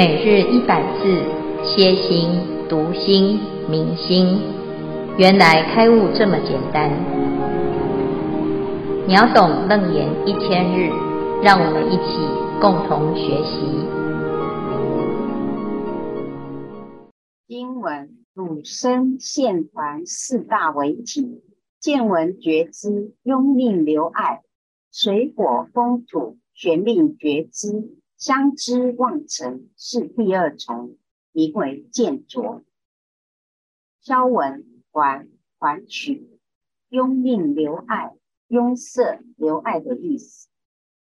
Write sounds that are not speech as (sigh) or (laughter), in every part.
每日一百字，歇心、读心、明心，原来开悟这么简单。秒懂楞严一千日，让我们一起共同学习。经文：汝身现团四大为体，见闻觉知，拥命流爱，水火风土，玄命觉知。相知望成是第二重，名为见浊。消文还还取，拥命留爱，拥色留爱的意思。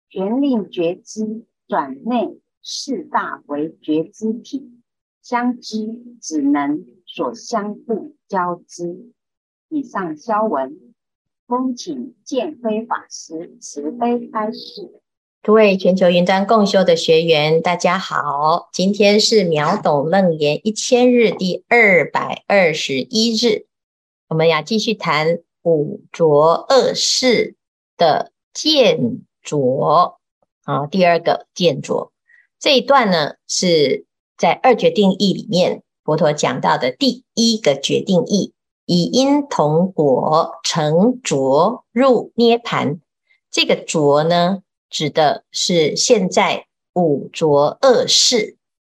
玄命觉知转内四大为觉知体，相知只能所相互交织。以上消文，恭请见辉法师慈悲开示。各位全球云端共修的学员，大家好！今天是秒懂楞严一千日第二百二十一日，我们要继续谈五浊恶世的见浊啊。第二个见浊这一段呢，是在二决定义里面，佛陀讲到的第一个决定义：以因同果成浊入涅槃。这个浊呢？指的是现在五浊恶世，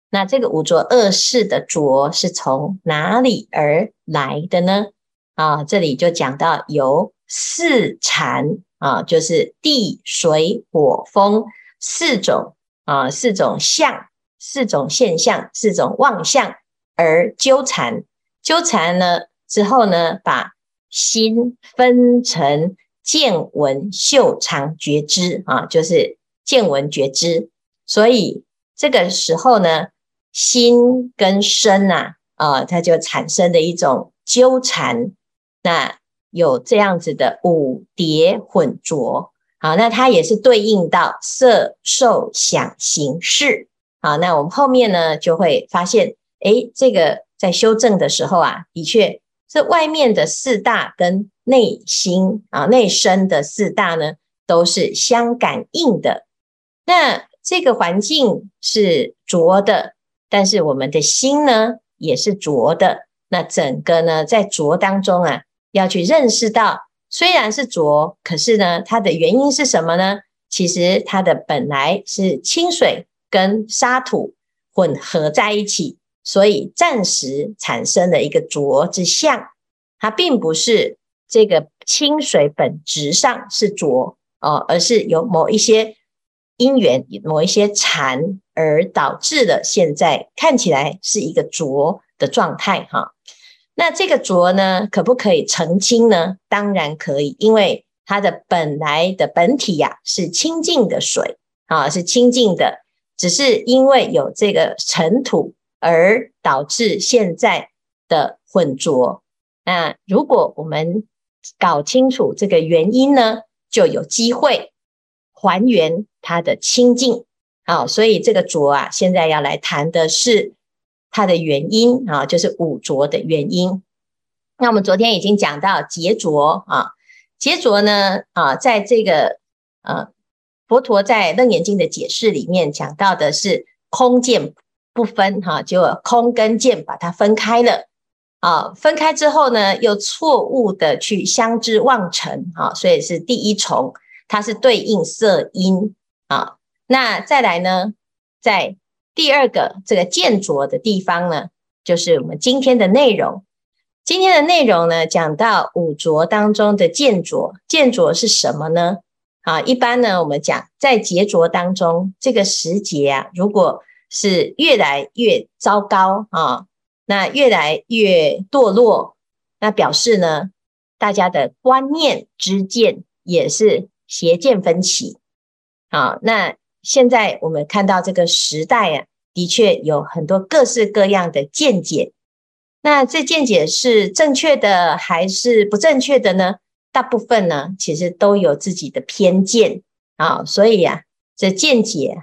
那这个五浊恶世的浊是从哪里而来的呢？啊，这里就讲到由四禅啊，就是地水火风四种啊，四种相，四种现象，四种妄相而纠缠，纠缠了之后呢，把心分成。见闻嗅尝觉知啊，就是见闻觉知，所以这个时候呢，心跟身呐啊，啊，它就产生了一种纠缠，那有这样子的五叠混浊，好，那它也是对应到色受想行识，好，那我们后面呢就会发现，诶，这个在修正的时候啊，的确是外面的四大跟。内心啊，内身的四大呢，都是相感应的。那这个环境是浊的，但是我们的心呢，也是浊的。那整个呢，在浊当中啊，要去认识到，虽然是浊，可是呢，它的原因是什么呢？其实它的本来是清水跟沙土混合在一起，所以暂时产生了一个浊之相，它并不是。这个清水本质上是浊哦，而是有某一些因缘、某一些缠而导致了现在看起来是一个浊的状态哈。那这个浊呢，可不可以澄清呢？当然可以，因为它的本来的本体呀、是清净的水啊，是清净的，只是因为有这个尘土而导致现在的混浊。那如果我们搞清楚这个原因呢，就有机会还原它的清净啊。所以这个浊啊，现在要来谈的是它的原因啊，就是五浊的原因。那我们昨天已经讲到结浊啊，结浊呢啊，在这个呃佛陀在《楞严经》的解释里面讲到的是空见不分哈，就空跟见把它分开了。啊，分开之后呢，又错误的去相知忘成，啊，所以是第一重，它是对应色音啊。那再来呢，在第二个这个见浊的地方呢，就是我们今天的内容。今天的内容呢，讲到五浊当中的见浊，见浊是什么呢？啊，一般呢，我们讲在结浊当中，这个时节啊，如果是越来越糟糕啊。那越来越堕落，那表示呢，大家的观念之见也是邪见分歧。好，那现在我们看到这个时代啊，的确有很多各式各样的见解。那这见解是正确的还是不正确的呢？大部分呢，其实都有自己的偏见啊。所以啊，这见解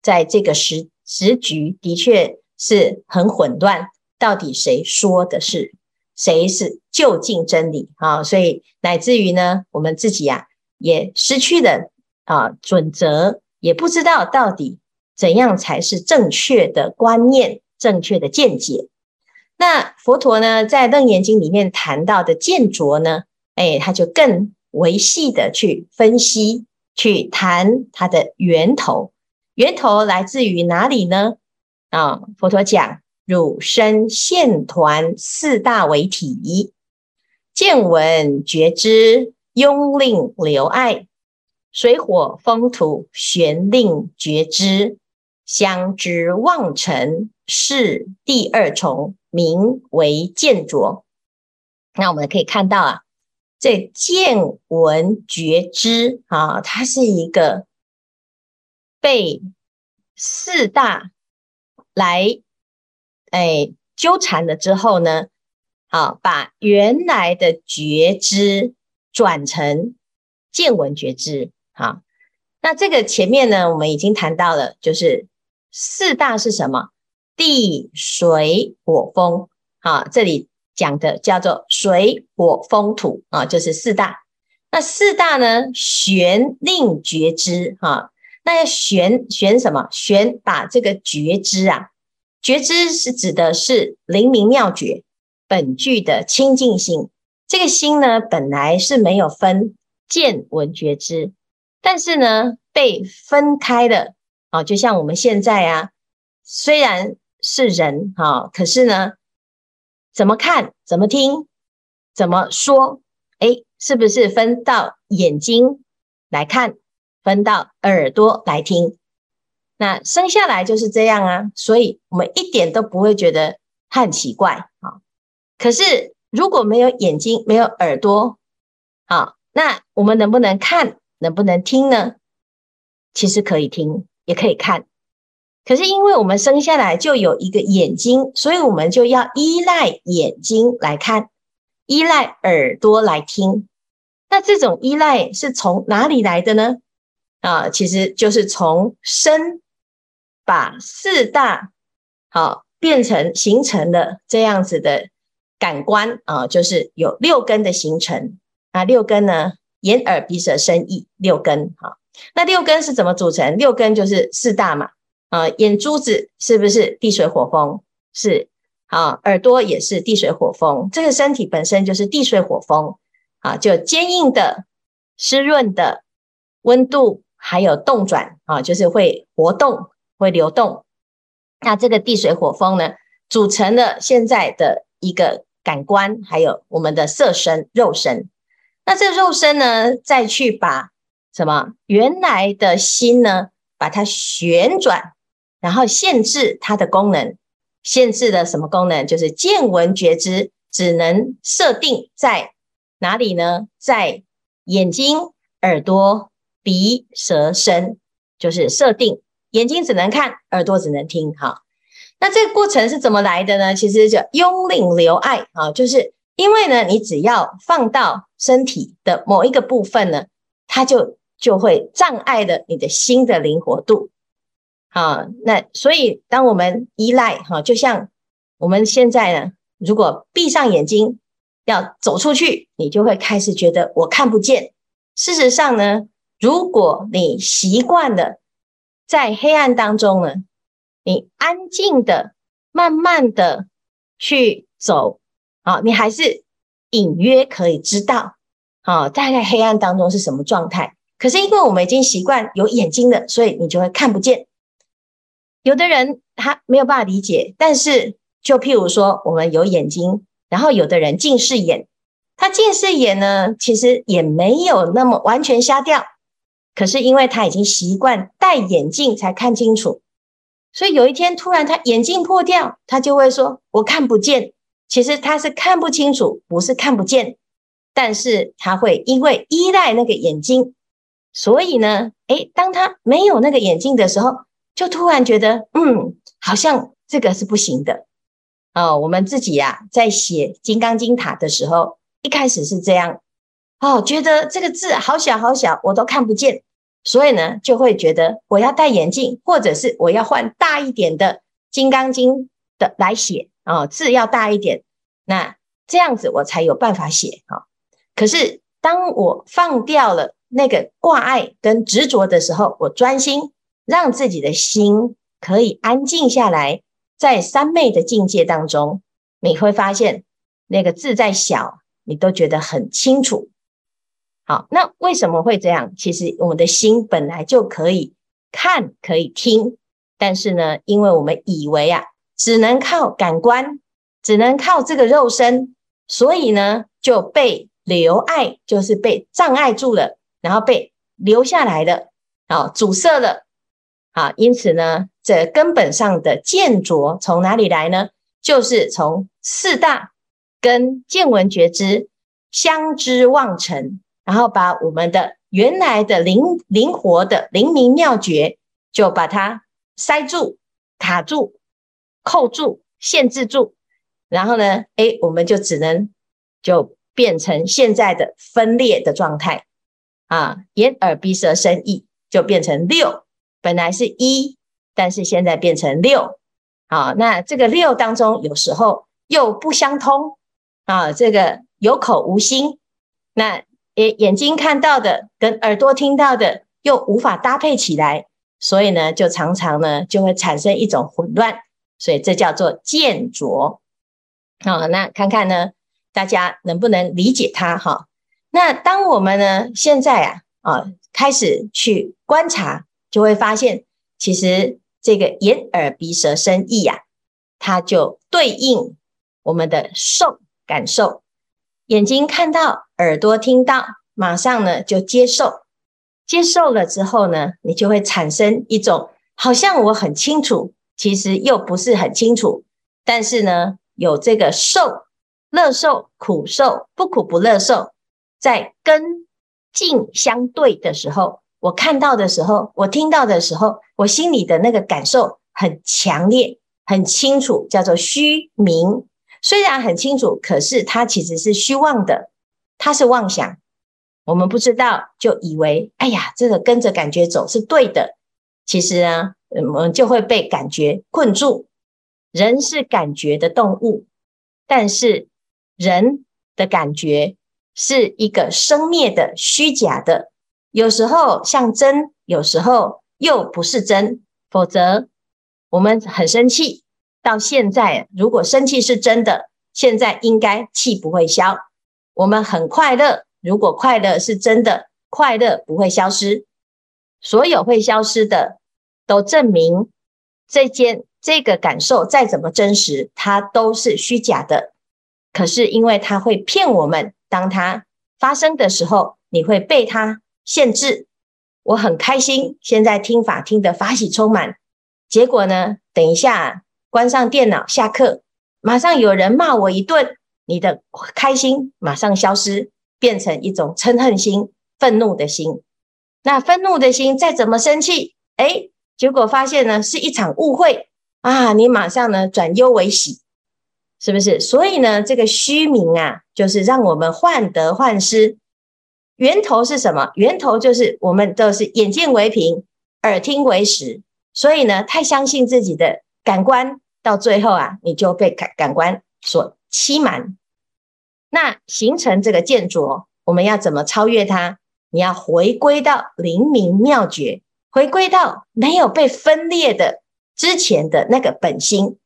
在这个时时局的确是很混乱。到底谁说的是谁是究竟真理啊？所以乃至于呢，我们自己啊也失去了啊准则，也不知道到底怎样才是正确的观念、正确的见解。那佛陀呢，在《楞严经》里面谈到的见着呢，哎，他就更维系的去分析、去谈它的源头。源头来自于哪里呢？啊，佛陀讲汝身现团四大为体，见闻觉知拥令留爱，水火风土玄令觉知，相知妄尘是第二重，名为见着。那我们可以看到啊，这见闻觉知啊，它是一个被四大来哎纠缠了之后呢，好，把原来的觉知转成见闻觉知。好，那这个前面呢，我们已经谈到了，就是四大是什么？地水火风。好，这里讲的叫做水火风土啊，就是四大。那四大呢，玄令觉知。哈，那要玄玄什么？玄把这个觉知啊。觉知是指的是灵明妙觉本具的清净心，这个心呢，本来是没有分见闻觉知，但是呢被分开的啊，就像我们现在啊，虽然是人哈，可是呢，怎么看、怎么听、怎么说，诶，是不是分到眼睛来看，分到耳朵来听？那生下来就是这样啊，所以我们一点都不会觉得它很奇怪啊。可是如果没有眼睛，没有耳朵，啊，那我们能不能看，能不能听呢？其实可以听，也可以看。可是因为我们生下来就有一个眼睛，所以我们就要依赖眼睛来看，依赖耳朵来听。那这种依赖是从哪里来的呢？啊，其实就是从身。把四大好变成形成了这样子的感官啊，就是有六根的形成。那六根呢，眼耳鼻舌身意六根哈。那六根是怎么组成？六根就是四大嘛啊，眼珠子是不是地水火风？是啊，耳朵也是地水火风。这个身体本身就是地水火风啊，就坚硬的、湿润的、温度还有动转啊，就是会活动。会流动，那这个地水火风呢，组成了现在的一个感官，还有我们的色身、肉身。那这肉身呢，再去把什么原来的心呢，把它旋转，然后限制它的功能，限制了什么功能？就是见闻觉知只能设定在哪里呢？在眼睛、耳朵、鼻、舌、身，就是设定。眼睛只能看，耳朵只能听，哈。那这个过程是怎么来的呢？其实就拥令留爱啊，就是因为呢，你只要放到身体的某一个部分呢，它就就会障碍了你的心的灵活度。好，那所以当我们依赖哈，就像我们现在呢，如果闭上眼睛要走出去，你就会开始觉得我看不见。事实上呢，如果你习惯了。在黑暗当中呢，你安静的、慢慢的去走，啊，你还是隐约可以知道，啊，大概黑暗当中是什么状态。可是因为我们已经习惯有眼睛的，所以你就会看不见。有的人他没有办法理解，但是就譬如说，我们有眼睛，然后有的人近视眼，他近视眼呢，其实也没有那么完全瞎掉。可是因为他已经习惯戴眼镜才看清楚，所以有一天突然他眼镜破掉，他就会说：“我看不见。”其实他是看不清楚，不是看不见。但是他会因为依赖那个眼睛，所以呢，诶，当他没有那个眼镜的时候，就突然觉得，嗯，好像这个是不行的。哦，我们自己呀，在写《金刚经》塔的时候，一开始是这样，哦，觉得这个字好小好小，我都看不见。所以呢，就会觉得我要戴眼镜，或者是我要换大一点的《金刚经》的来写啊、哦，字要大一点，那这样子我才有办法写啊、哦。可是当我放掉了那个挂碍跟执着的时候，我专心，让自己的心可以安静下来，在三昧的境界当中，你会发现那个字再小，你都觉得很清楚。好，那为什么会这样？其实我们的心本来就可以看，可以听，但是呢，因为我们以为啊，只能靠感官，只能靠这个肉身，所以呢，就被留碍，就是被障碍住了，然后被留下来的，好，阻塞了。好，因此呢，这根本上的见浊从哪里来呢？就是从四大跟见闻觉知相知妄尘，然后把我们的原来的灵灵活的灵明妙觉，就把它塞住、卡住、扣住、限制住，然后呢，诶，我们就只能就变成现在的分裂的状态啊，眼耳鼻舌身意就变成六。本来是一，但是现在变成六，好，那这个六当中有时候又不相通啊，这个有口无心，那眼眼睛看到的跟耳朵听到的又无法搭配起来，所以呢，就常常呢就会产生一种混乱，所以这叫做见浊。好，那看看呢，大家能不能理解它哈？那当我们呢现在啊啊开始去观察。就会发现，其实这个眼耳鼻舌身意呀，它就对应我们的受感受。眼睛看到，耳朵听到，马上呢就接受。接受了之后呢，你就会产生一种好像我很清楚，其实又不是很清楚。但是呢，有这个受、乐受、苦受、不苦不乐受，在跟境相对的时候。我看到的时候，我听到的时候，我心里的那个感受很强烈、很清楚，叫做虚明。虽然很清楚，可是它其实是虚妄的，它是妄想。我们不知道，就以为哎呀，这个跟着感觉走是对的。其实呢，我们就会被感觉困住。人是感觉的动物，但是人的感觉是一个生灭的、虚假的。有时候像真，有时候又不是真。否则，我们很生气。到现在，如果生气是真的，现在应该气不会消。我们很快乐，如果快乐是真的，快乐不会消失。所有会消失的，都证明这件这个感受再怎么真实，它都是虚假的。可是因为它会骗我们，当它发生的时候，你会被它。限制，我很开心。现在听法听得法喜充满，结果呢？等一下关上电脑，下课马上有人骂我一顿，你的开心马上消失，变成一种嗔恨心、愤怒的心。那愤怒的心再怎么生气，诶，结果发现呢是一场误会啊！你马上呢转忧为喜，是不是？所以呢，这个虚名啊，就是让我们患得患失。源头是什么？源头就是我们都是眼见为凭，耳听为实，所以呢，太相信自己的感官，到最后啊，你就被感感官所欺瞒。那形成这个见浊，我们要怎么超越它？你要回归到灵明妙觉，回归到没有被分裂的之前的那个本心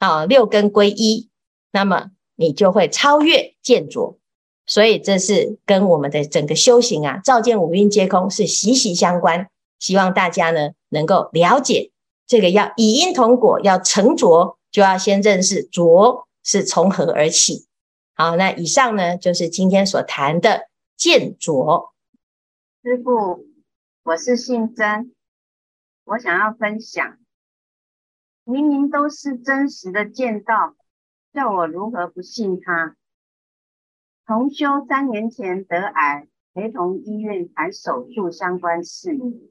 啊，六根归一，那么你就会超越见浊。所以这是跟我们的整个修行啊，照见五蕴皆空是息息相关。希望大家呢能够了解这个，要以因同果，要成浊，就要先认识浊是从何而起。好，那以上呢就是今天所谈的见浊。师父，我是信真，我想要分享，明明都是真实的见到，叫我如何不信他？同修三年前得癌，陪同医院谈手术相关事宜。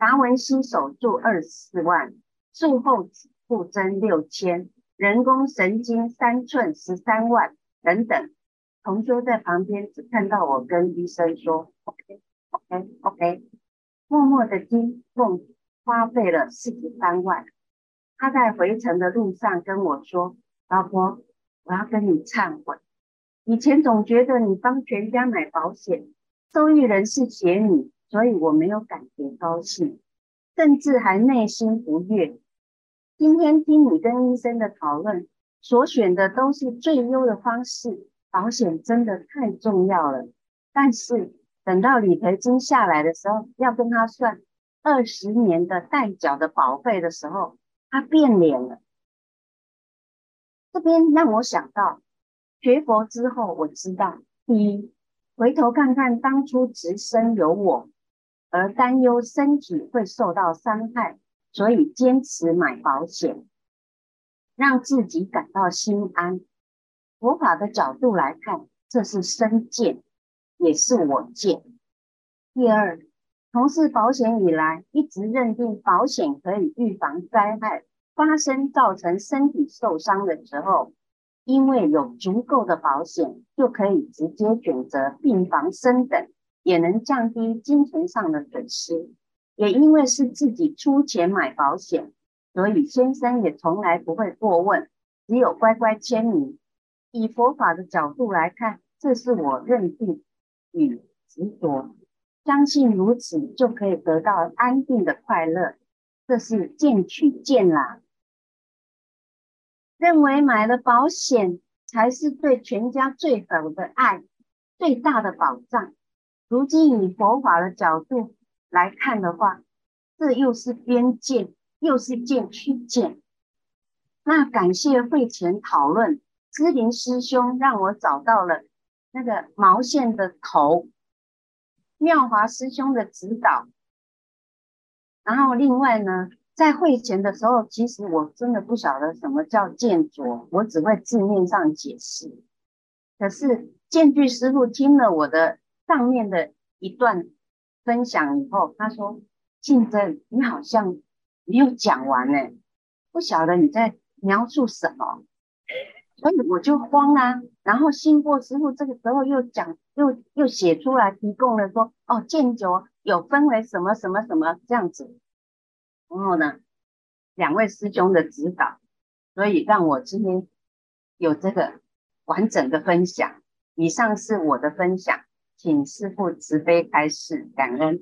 达文西手术二十四万，术后止吐针六千，人工神经三寸十三万等等。同桌在旁边只看到我跟医生说：“OK OK OK。”默默的听共花费了四十三万。他在回程的路上跟我说：“老婆，我要跟你忏悔。”以前总觉得你帮全家买保险，受益人是写你，所以我没有感觉高兴。甚至还内心不悦。今天听你跟医生的讨论，所选的都是最优的方式，保险真的太重要了。但是等到理赔金下来的时候，要跟他算二十年的代缴的保费的时候，他变脸了。这边让我想到，学佛之后，我知道，第一，回头看看当初直身有我，而担忧身体会受到伤害，所以坚持买保险，让自己感到心安。佛法的角度来看，这是身见，也是我见。第二，从事保险以来，一直认定保险可以预防灾害。发生造成身体受伤的时候，因为有足够的保险，就可以直接选择病房升等，也能降低金钱上的损失。也因为是自己出钱买保险，所以先生也从来不会过问，只有乖乖签名。以佛法的角度来看，这是我认定与执着，相信如此就可以得到安定的快乐。这是见取见啦，认为买了保险才是对全家最好的爱，最大的保障。如今以佛法的角度来看的话，这又是边见，又是见取见。那感谢会前讨论，知林师兄让我找到了那个毛线的头，妙华师兄的指导。然后另外呢，在会前的时候，其实我真的不晓得什么叫见着，我只会字面上解释。可是见具师傅听了我的上面的一段分享以后，他说：“静真，你好像没有讲完呢，不晓得你在描述什么。”所以我就慌啊。然后信过师傅这个时候又讲，又又写出来，提供了说：“哦，见着。”有分为什么什么什么这样子，然后呢，两位师兄的指导，所以让我今天有这个完整的分享。以上是我的分享，请师父慈悲开示，感恩。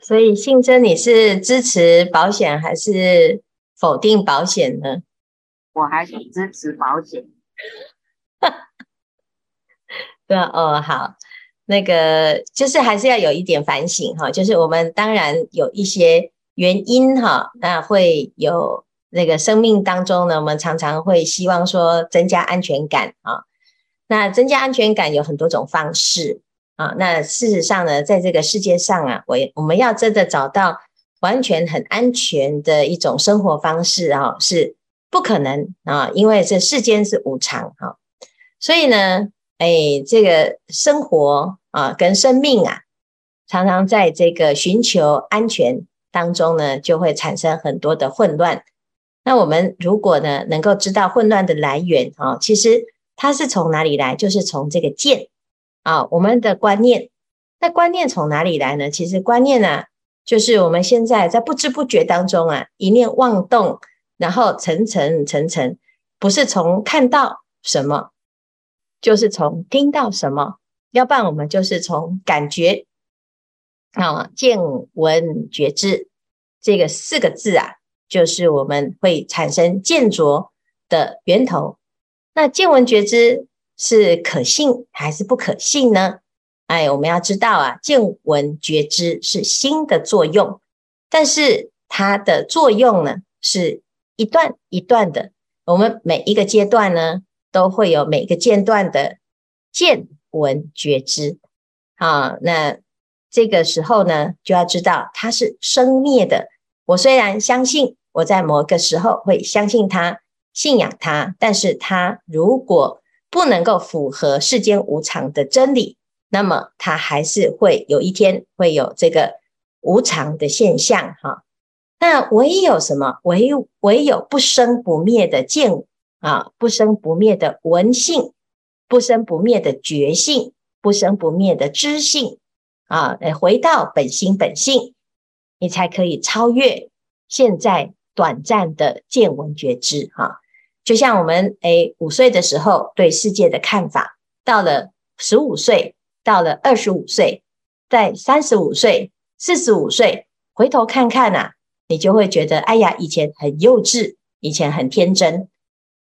所以信真，你是支持保险还是否定保险呢？我还是支持保险。(laughs) 对哦，好。那个就是还是要有一点反省哈，就是我们当然有一些原因哈，那会有那个生命当中呢，我们常常会希望说增加安全感啊。那增加安全感有很多种方式啊。那事实上呢，在这个世界上啊，我我们要真的找到完全很安全的一种生活方式啊，是不可能啊，因为这世间是无常哈，所以呢。哎，这个生活啊，跟生命啊，常常在这个寻求安全当中呢，就会产生很多的混乱。那我们如果呢，能够知道混乱的来源啊，其实它是从哪里来？就是从这个见啊，我们的观念。那观念从哪里来呢？其实观念呢、啊，就是我们现在在不知不觉当中啊，一念妄动，然后层层层层，不是从看到什么。就是从听到什么，要不然我们就是从感觉啊，见闻觉知这个四个字啊，就是我们会产生见着的源头。那见闻觉知是可信还是不可信呢？哎，我们要知道啊，见闻觉知是心的作用，但是它的作用呢，是一段一段的。我们每一个阶段呢，都会有每个阶段的见闻觉知，好，那这个时候呢，就要知道它是生灭的。我虽然相信，我在某个时候会相信它、信仰它，但是它如果不能够符合世间无常的真理，那么它还是会有一天会有这个无常的现象。哈，那唯有什么？唯唯有不生不灭的见。啊，不生不灭的闻性，不生不灭的觉性，不生不灭的知性啊！回到本心本性，你才可以超越现在短暂的见闻觉知。哈、就像我们诶五岁的时候对世界的看法，到了十五岁，到了二十五岁，在三十五岁、四十五岁，回头看看啊，你就会觉得，哎呀，以前很幼稚，以前很天真。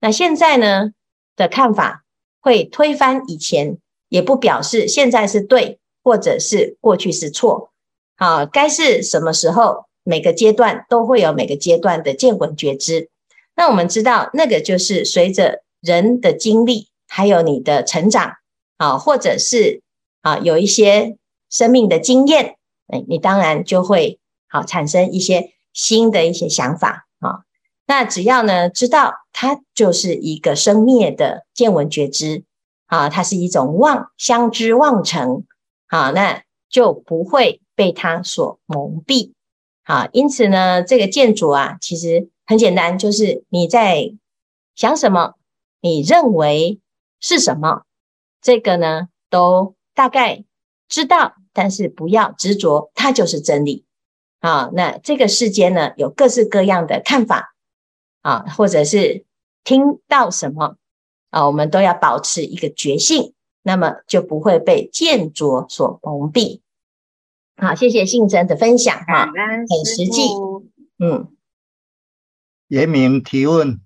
那现在呢的看法会推翻以前，也不表示现在是对，或者是过去是错。好，该是什么时候，每个阶段都会有每个阶段的见闻觉知。那我们知道，那个就是随着人的经历，还有你的成长，啊，或者是啊有一些生命的经验，哎，你当然就会好产生一些新的一些想法啊。那只要呢知道它就是一个生灭的见闻觉知啊，它是一种妄相知妄成，好，那就不会被它所蒙蔽。好，因此呢，这个建筑啊，其实很简单，就是你在想什么，你认为是什么，这个呢，都大概知道，但是不要执着，它就是真理。啊，那这个世间呢，有各式各样的看法。啊，或者是听到什么啊，我们都要保持一个觉性，那么就不会被见着所蒙蔽。好，谢谢信真的分享哈，很实际。嗯，严明提问：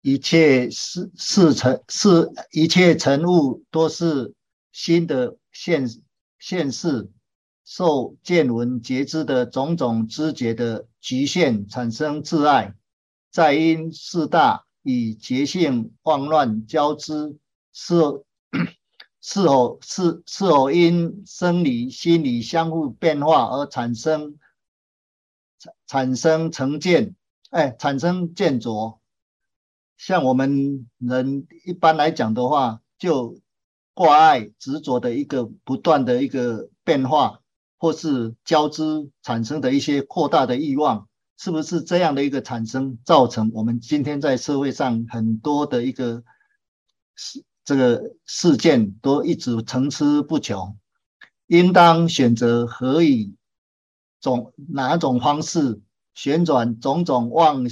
一切事事成是一切成物都是新的现现世，受见闻觉知的种种知觉的局限，产生自爱。再因四大与觉性妄乱交织，是 (coughs) 是否是是否因生理心理相互变化而产生产生成见？哎，产生见着。像我们人一般来讲的话，就挂碍执着的一个不断的一个变化，或是交织产生的一些扩大的欲望。是不是这样的一个产生，造成我们今天在社会上很多的一个事这个事件都一直层出不穷？应当选择何以种哪种方式旋转种种妄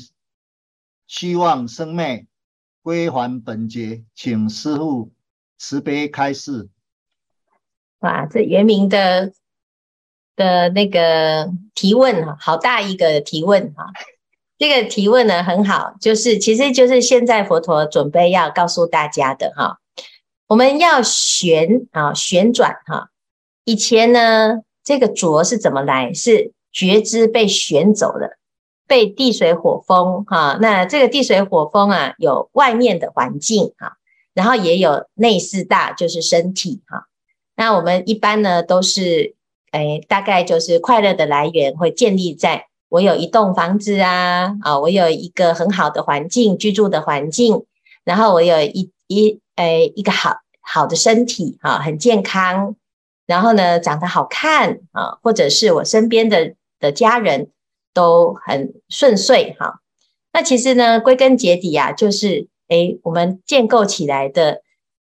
虚妄生灭，归还本觉？请师父慈悲开示。哇，这圆明的。的那个提问哈，好大一个提问哈，这个提问呢很好，就是其实就是现在佛陀准备要告诉大家的哈，我们要旋啊旋转哈，以前呢这个浊是怎么来？是觉知被选走了，被地水火风哈，那这个地水火风啊有外面的环境哈，然后也有内四大就是身体哈，那我们一般呢都是。哎，大概就是快乐的来源会建立在我有一栋房子啊，啊，我有一个很好的环境居住的环境，然后我有一一哎一个好好的身体啊，很健康，然后呢长得好看啊，或者是我身边的的家人都很顺遂哈。那其实呢，归根结底啊，就是哎，我们建构起来的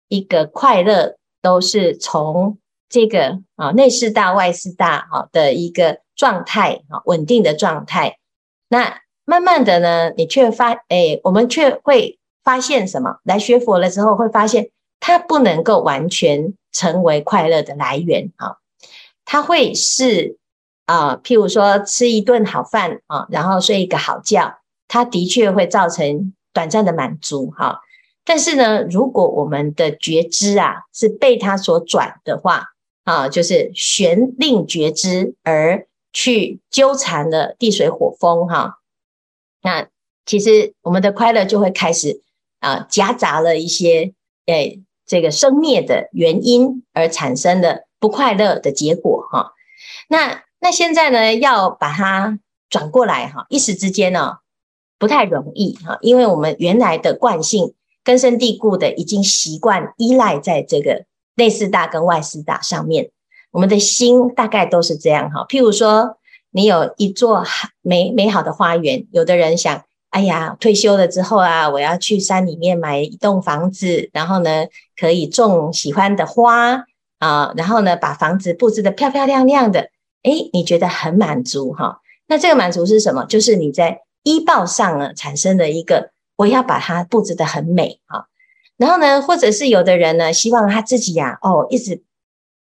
一个快乐都是从。这个啊，内四大外四大哈的一个状态啊，稳定的状态。那慢慢的呢，你却发哎，我们却会发现什么？来学佛了之后，会发现它不能够完全成为快乐的来源啊。它会是啊，譬如说吃一顿好饭啊，然后睡一个好觉，它的确会造成短暂的满足哈。但是呢，如果我们的觉知啊是被它所转的话，啊，就是旋令觉知而去纠缠了地水火风哈，那其实我们的快乐就会开始啊，夹杂了一些诶这个生灭的原因而产生的不快乐的结果哈。那那现在呢，要把它转过来哈，一时之间呢不太容易哈，因为我们原来的惯性根深蒂固的已经习惯依赖在这个。内四大跟外四大上面，我们的心大概都是这样哈。譬如说，你有一座美美好的花园，有的人想，哎呀，退休了之后啊，我要去山里面买一栋房子，然后呢，可以种喜欢的花啊，然后呢，把房子布置得漂漂亮亮的，诶，你觉得很满足哈？那这个满足是什么？就是你在依报上呢产生的一个，我要把它布置得很美哈。然后呢，或者是有的人呢，希望他自己呀、哦，一直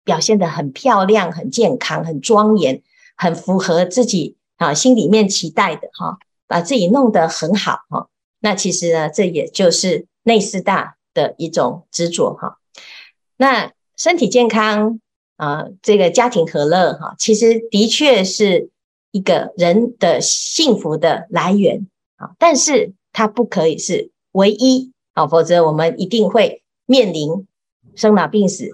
表现得很漂亮、很健康、很庄严，很符合自己啊心里面期待的哈，把自己弄得很好哈。那其实呢，这也就是内四大的一种执着哈。那身体健康啊，这个家庭和乐哈，其实的确是一个人的幸福的来源啊，但是它不可以是唯一啊，否则我们一定会面临生老病死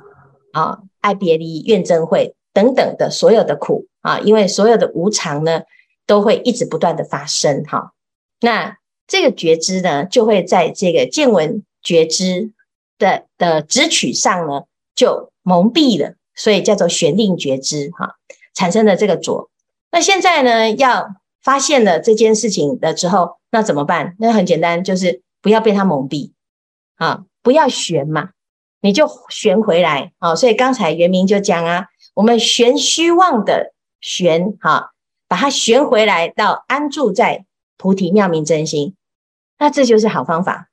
啊、爱别离、怨憎会等等的所有的苦啊，因为所有的无常呢，都会一直不断的发生哈。那这个觉知呢，就会在这个见闻觉知的的执取上呢，就蒙蔽了，所以叫做玄令觉知哈，产生了这个浊。那现在呢，要发现了这件事情的时候，那怎么办？那很简单，就是不要被它蒙蔽啊，不要悬嘛，你就悬回来啊。所以刚才圆明就讲啊，我们悬虚妄的悬哈，把它悬回来到安住在菩提妙明真心。那这就是好方法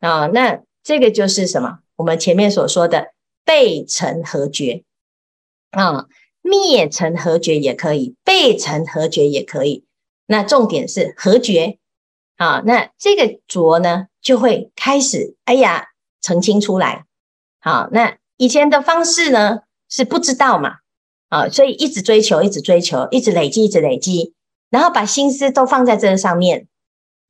啊！那这个就是什么？我们前面所说的背尘合觉啊，灭尘合觉也可以，背尘合觉也可以。那重点是合觉啊！那这个浊呢，就会开始哎呀澄清出来。好，那以前的方式呢是不知道嘛啊，所以一直追求，一直追求，一直累积，一直累积，然后把心思都放在这个上面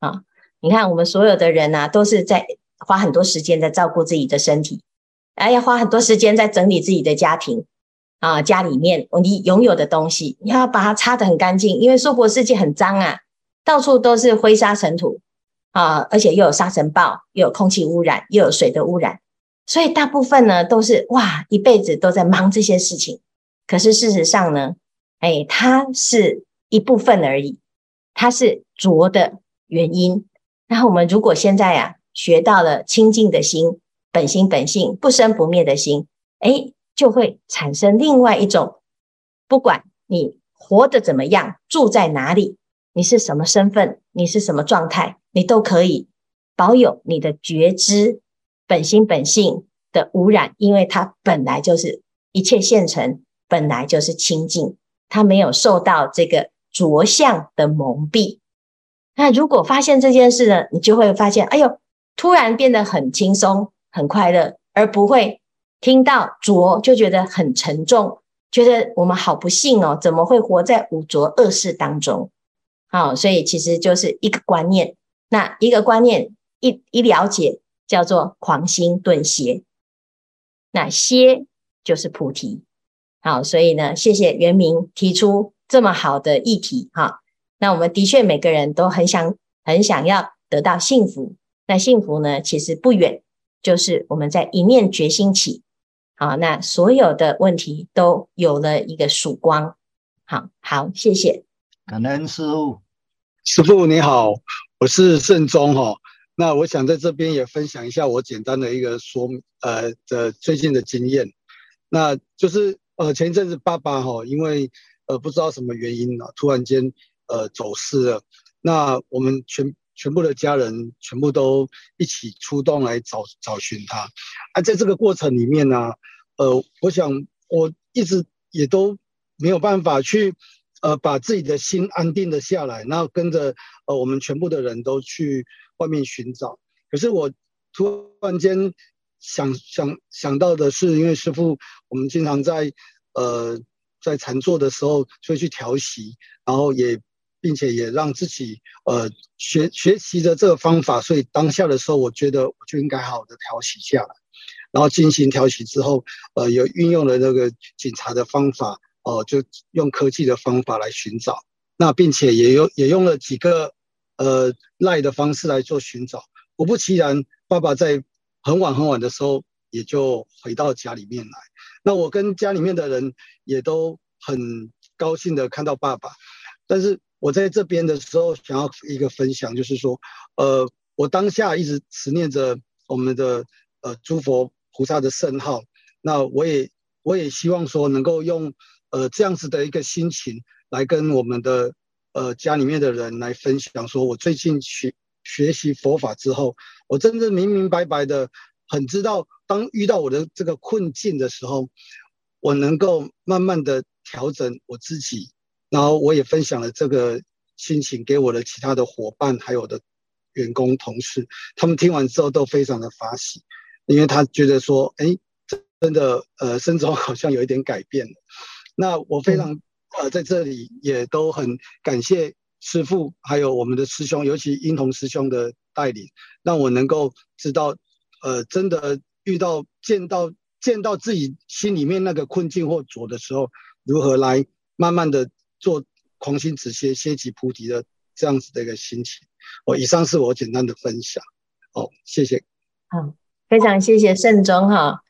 啊。你看，我们所有的人呐、都是在花很多时间在照顾自己的身体，哎，要花很多时间在整理自己的家庭啊，家里面你拥有的东西，你要把它擦得很干净，因为娑婆世界很脏啊，到处都是灰沙尘土啊，而且又有沙尘暴，又有空气污染，又有水的污染，所以大部分呢都是哇，一辈子都在忙这些事情。可是事实上呢，哎，它是一部分而已，它是浊的原因。然后我们如果现在呀、啊、学到了清净的心、本心本性、不生不灭的心，哎，就会产生另外一种，不管你活得怎么样，住在哪里，你是什么身份，你是什么状态，你都可以保有你的觉知、本心本性的污染，因为它本来就是一切现成，本来就是清净，它没有受到这个着相的蒙蔽。那如果发现这件事呢，你就会发现，哎呦，突然变得很轻松、很快乐，而不会听到浊就觉得很沉重，觉得我们好不幸哦，怎么会活在五浊恶世当中？好，所以其实就是一个观念，那一个观念一一了解，叫做狂心顿歇，那歇就是菩提。好，所以呢，谢谢元明提出这么好的议题，哈。那我们的确每个人都很想很想要得到幸福，那幸福呢，其实不远，就是我们在一念决心起，好，那所有的问题都有了一个曙光。好好，谢谢。感恩师傅，师傅你好，我是盛宗哈。那我想在这边也分享一下我简单的一个说呃的最近的经验，那就是呃前一阵子爸爸哈，因为呃不知道什么原因呢，突然间。呃，走失了。那我们全全部的家人全部都一起出动来找找寻他。啊，在这个过程里面呢，呃，我想我一直也都没有办法去呃把自己的心安定的下来，然后跟着呃我们全部的人都去外面寻找。可是我突然间想想想到的是，因为师父，我们经常在呃在禅坐的时候就会去调息，然后也。并且也让自己呃学学习着这个方法，所以当下的时候，我觉得我就应该好好的调息下来，然后进行调息之后，呃，有运用了那个警察的方法，哦、呃，就用科技的方法来寻找，那并且也用也用了几个呃赖的方式来做寻找，果不其然，爸爸在很晚很晚的时候也就回到家里面来，那我跟家里面的人也都很高兴的看到爸爸，但是。我在这边的时候，想要一个分享，就是说，呃，我当下一直持念着我们的呃诸佛菩萨的圣号，那我也我也希望说，能够用呃这样子的一个心情来跟我们的呃家里面的人来分享，说我最近学学习佛法之后，我真正明明白白的很知道，当遇到我的这个困境的时候，我能够慢慢的调整我自己。然后我也分享了这个心情给我的其他的伙伴，还有我的员工同事，他们听完之后都非常的发喜，因为他觉得说，哎，真的，呃，胜宗好像有一点改变了。那我非常，呃，在这里也都很感谢师父，还有我们的师兄，尤其英童师兄的带领，让我能够知道，呃，真的遇到见到见到自己心里面那个困境或阻的时候，如何来慢慢的做狂心止歇，歇即菩提的这样子的一个心情。哦以上是我简单的分享，哦，谢谢。好，非常谢谢胜宗哈。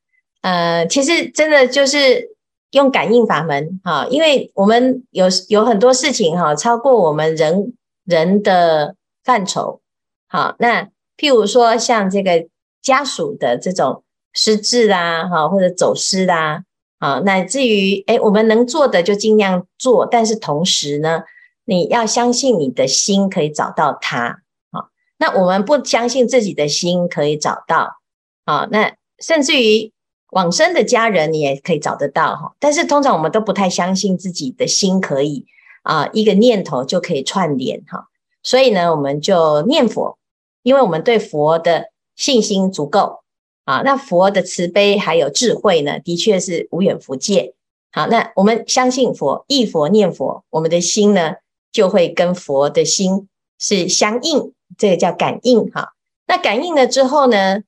呃，其实真的就是用感应法门哈，因为我们有有很多事情哈，超过我们人人的范畴。好，那譬如说像这个家属的这种失智啦，哈，或者走失啦，啊，乃至于诶，我们能做的就尽量做，但是同时呢，你要相信你的心可以找到他，啊，那我们不相信自己的心可以找到，啊，那甚至于往生的家人你也可以找得到哈，但是通常我们都不太相信自己的心可以啊，一个念头就可以串联哈，所以呢，我们就念佛，因为我们对佛的信心足够啊，那佛的慈悲还有智慧呢，的确是无远弗届，好，那我们相信佛，忆佛念佛，我们的心呢，就会跟佛的心是相应，这个叫感应哈。那感应了之后呢，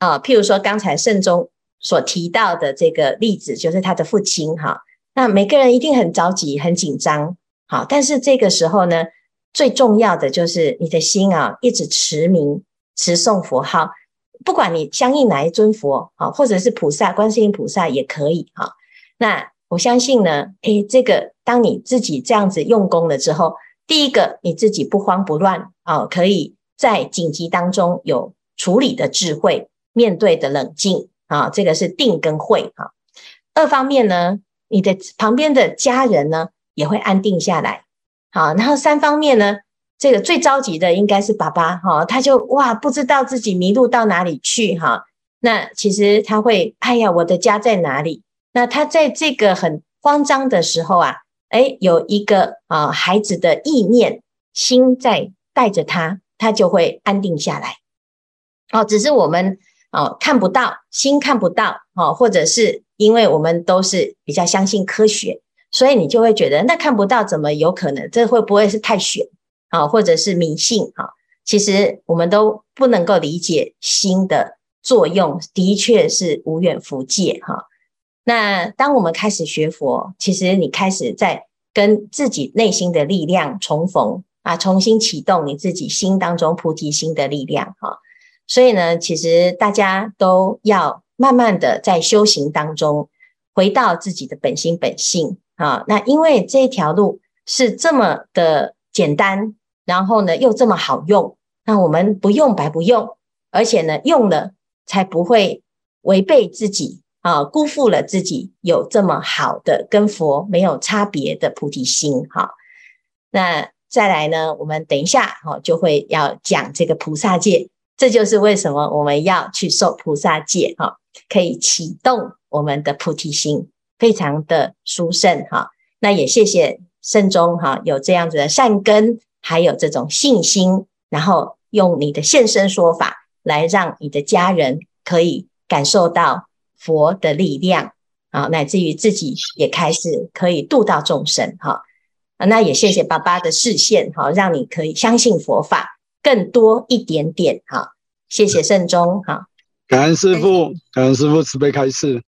啊，譬如说刚才圣宗所提到的这个例子，就是他的父亲哈。那每个人一定很着急、很紧张，好，但是这个时候呢，最重要的就是你的心啊，一直持名、持诵佛号，不管你相应哪一尊佛啊，或者是菩萨、观世音菩萨也可以哈。那我相信呢，诶，这个当你自己这样子用功了之后，第一个你自己不慌不乱啊，可以在紧急当中有处理的智慧，面对的冷静啊，这个是定跟慧哈。二方面呢，你的旁边的家人呢也会安定下来，好，然后三方面呢，这个最着急的应该是爸爸哈，他就哇不知道自己迷路到哪里去哈，那其实他会，哎呀，我的家在哪里？那他在这个很慌张的时候啊，诶，有一个啊孩子的意念心在带着他，他就会安定下来。哦，只是我们哦看不到，心看不到哦，或者是因为我们都是比较相信科学，所以你就会觉得那看不到怎么有可能？这会不会是太玄啊？或者是迷信啊？其实我们都不能够理解心的作用，的确是无远弗届哈。那当我们开始学佛，其实你开始在跟自己内心的力量重逢啊，重新启动你自己心当中菩提心的力量哈。所以呢，其实大家都要慢慢的在修行当中回到自己的本心本性啊。那因为这条路是这么的简单，然后呢又这么好用，那我们不用白不用，而且呢用了才不会违背自己。啊，辜负了自己有这么好的跟佛没有差别的菩提心哈。那再来呢，我们等一下哈就会要讲这个菩萨戒，这就是为什么我们要去受菩萨戒哈，可以启动我们的菩提心，非常的殊胜哈。那也谢谢胜宗哈，有这样子的善根，还有这种信心，然后用你的现身说法来让你的家人可以感受到。佛的力量啊，乃至于自己也开始可以度到众生哈。那也谢谢爸爸的示现哈，让你可以相信佛法更多一点点哈。谢谢圣宗哈，感恩师父，感恩师父慈悲开示。